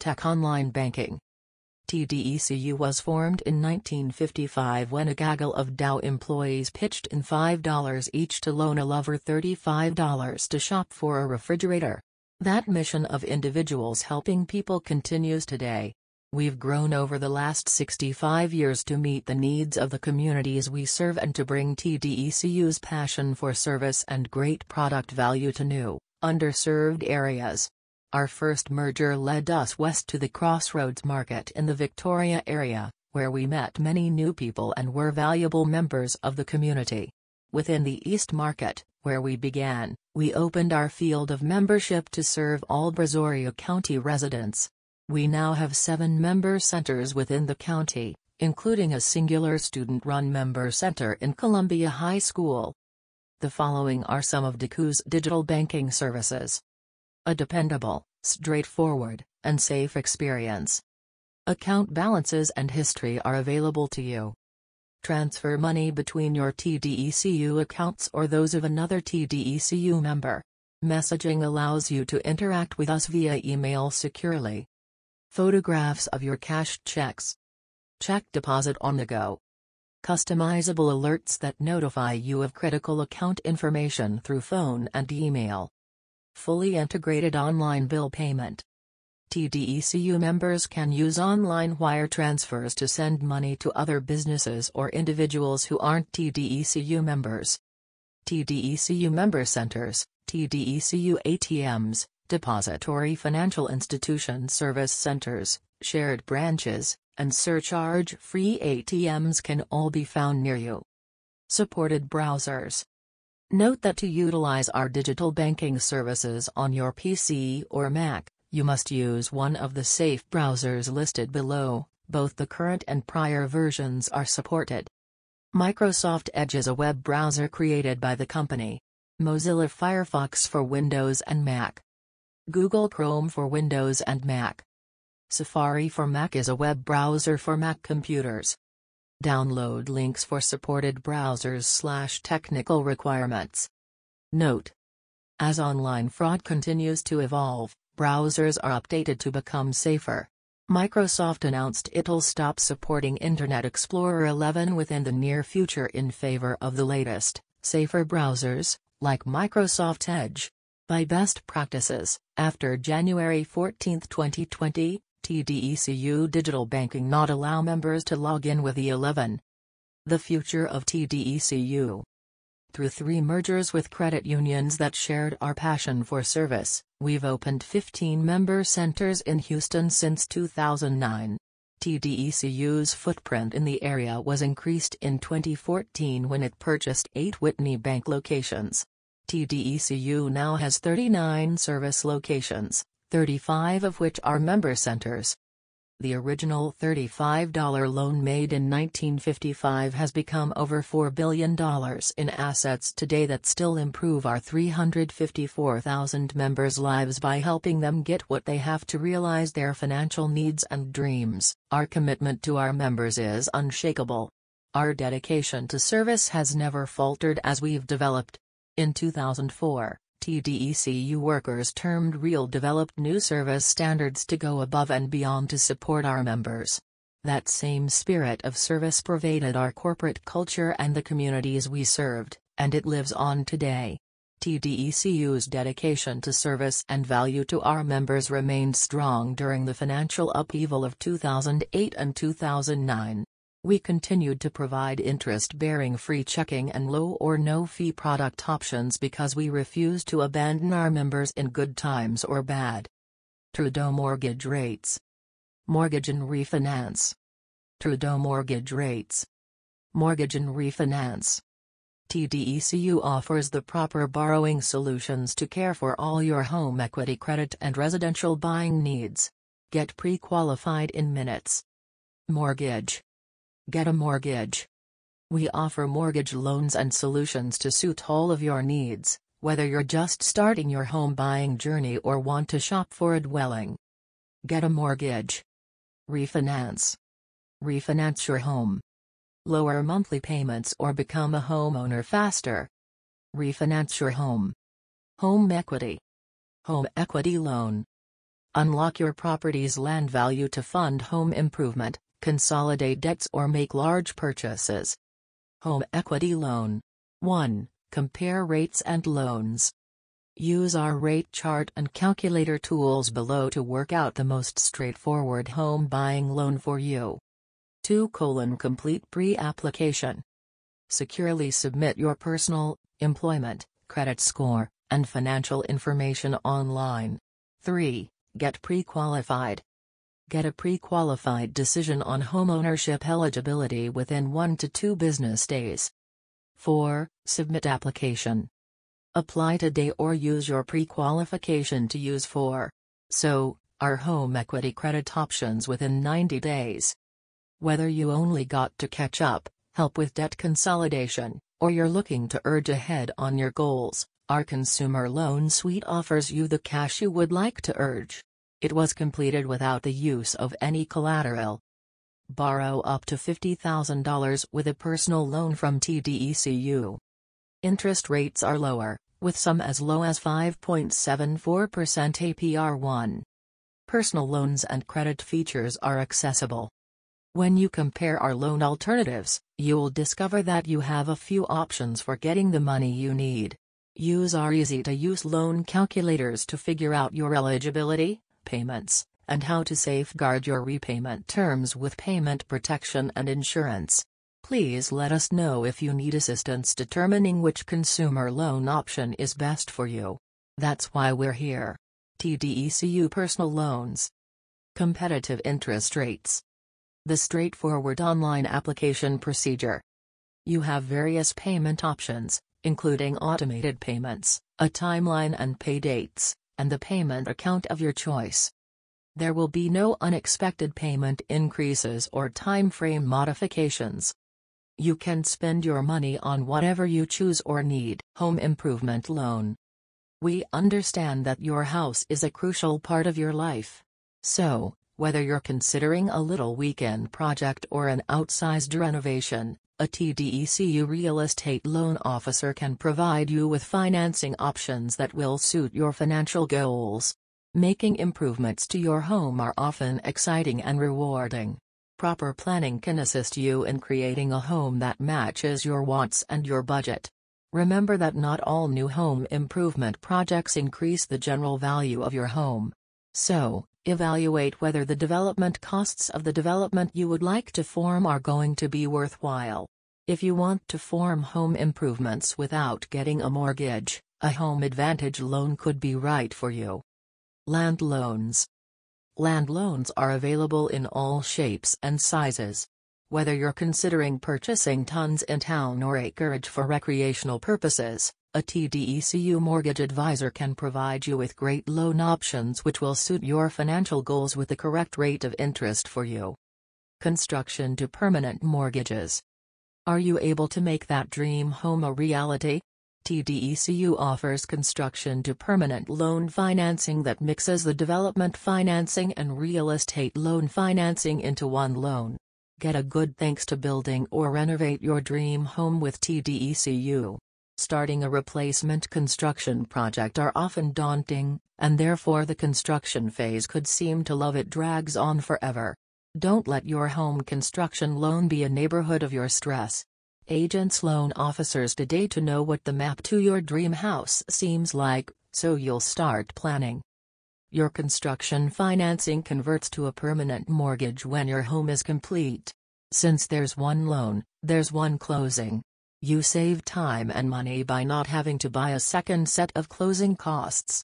Tech Online Banking TDECU was formed in 1955 when a gaggle of Dow employees pitched in $5 each to loan a lover $35 to shop for a refrigerator. That mission of individuals helping people continues today. We've grown over the last 65 years to meet the needs of the communities we serve and to bring TDECU's passion for service and great product value to new, underserved areas. Our first merger led us west to the Crossroads Market in the Victoria area, where we met many new people and were valuable members of the community. Within the East Market, where we began, we opened our field of membership to serve all Brazoria County residents. We now have seven member centers within the county, including a singular student-run member center in Columbia High School. The following are some of DECU's digital banking services. A dependable, straightforward, and safe experience. Account balances and history are available to you. Transfer money between your TDECU accounts or those of another TDECU member. Messaging allows you to interact with us via email securely. Photographs of your cashed checks. Check deposit on the go. Customizable alerts that notify you of critical account information through phone and email. Fully integrated online bill payment. TDECU members can use online wire transfers to send money to other businesses or individuals who aren't TDECU members. TDECU member centers, TDECU ATMs, depository financial institution service centers, shared branches, and surcharge-free ATMs can all be found near you. Supported browsers. Note that to utilize our digital banking services on your PC or Mac, you must use one of the safe browsers listed below, both the current and prior versions are supported. Microsoft Edge is a web browser created by the company. Mozilla Firefox for Windows and Mac. Google Chrome for Windows and Mac. Safari for Mac is a web browser for Mac computers. Download links for supported browsers slash technical requirements. Note. As online fraud continues to evolve, browsers are updated to become safer. Microsoft announced it'll stop supporting Internet Explorer 11 within the near future in favor of the latest, safer browsers, like Microsoft Edge. By best practices, after January 14, 2020, TDECU Digital Banking not allow members to log in with the 11. The future of TDECU. Through three mergers with credit unions that shared our passion for service, we've opened 15 member centers in Houston since 2009. TDECU's footprint in the area was increased in 2014 when it purchased eight Whitney Bank locations. TDECU now has 39 service locations, 35 of which are member centers. The original $35 loan made in 1955 has become over $4 billion in assets today that still improve our 354,000 members' lives by helping them get what they have to realize their financial needs and dreams. Our commitment to our members is unshakable. Our dedication to service has never faltered as we've developed. In 2004, TDECU workers termed Real developed new service standards to go above and beyond to support our members. That same spirit of service pervaded our corporate culture and the communities we served, and it lives on today. TDECU's dedication to service and value to our members remained strong during the financial upheaval of 2008 and 2009. We continued to provide interest-bearing free checking and low or no-fee product options because we refuse to abandon our members in good times or bad. Trudeau Mortgage Rates Mortgage and Refinance Trudeau Mortgage Rates Mortgage and Refinance TDECU offers the proper borrowing solutions to care for all your home equity credit and residential buying needs. Get pre-qualified in minutes. Mortgage Get a mortgage. We offer mortgage loans and solutions to suit all of your needs, whether you're just starting your home buying journey or want to shop for a dwelling. Get a mortgage. Refinance. Refinance your home. Lower monthly payments or become a homeowner faster. Refinance your home. Home equity. Home equity loan. Unlock your property's land value to fund home improvement, consolidate debts or make large purchases. Home Equity Loan 1. Compare rates and loans. Use our rate chart and calculator tools below to work out the most straightforward home buying loan for you. 2. Colon complete pre-application. Securely submit your personal, employment, credit score, and financial information online. 3. Get pre-qualified. Get a pre-qualified decision on homeownership eligibility within 1 to 2 business days. 4. Submit application. Apply today or use your pre-qualification to use for. So, our home equity credit options within 90 days. Whether you only got to catch up, help with debt consolidation, or you're looking to urge ahead on your goals, our consumer loan suite offers you the cash you would like to urge. It was completed without the use of any collateral. Borrow up to $50,000 with a personal loan from TDECU. Interest rates are lower, with some as low as 5.74% APR 1. Personal loans and credit features are accessible. When you compare our loan alternatives, you'll discover that you have a few options for getting the money you need. Use our easy-to-use loan calculators to figure out your eligibility, payments, and how to safeguard your repayment terms with payment protection and insurance. Please let us know if you need assistance determining which consumer loan option is best for you. That's why we're here. TDECU Personal Loans. Competitive interest rates. The straightforward online application procedure. You have various payment options, including automated payments, a timeline and pay dates, and the payment account of your choice. There will be no unexpected payment increases or time frame modifications. You can spend your money on whatever you choose or need. Home Improvement Loan. We understand that your house is a crucial part of your life. So, whether you're considering a little weekend project or an outsized renovation, a TDECU real estate loan officer can provide you with financing options that will suit your financial goals. Making improvements to your home are often exciting and rewarding. Proper planning can assist you in creating a home that matches your wants and your budget. Remember that not all new home improvement projects increase the general value of your home. So, evaluate whether the development costs of the development you would like to form are going to be worthwhile. If you want to form home improvements without getting a mortgage, a Home Advantage loan could be right for you. Land loans. Land loans are available in all shapes and sizes. Whether you're considering purchasing tons in town or acreage for recreational purposes, a TDECU mortgage advisor can provide you with great loan options which will suit your financial goals with the correct rate of interest for you. Construction to permanent mortgages. Are you able to make that dream home a reality? TDECU offers construction to permanent loan financing that mixes the development financing and real estate loan financing into one loan. Get a good thanks to building or renovate your dream home with TDECU. Starting a replacement construction project are often daunting, and therefore the construction phase could seem to love it drags on forever. Don't let your home construction loan be a neighborhood of your stress. Agents loan officers today to know what the map to your dream house seems like, so you'll start planning. Your construction financing converts to a permanent mortgage when your home is complete. Since there's one loan, there's one closing. You save time and money by not having to buy a second set of closing costs.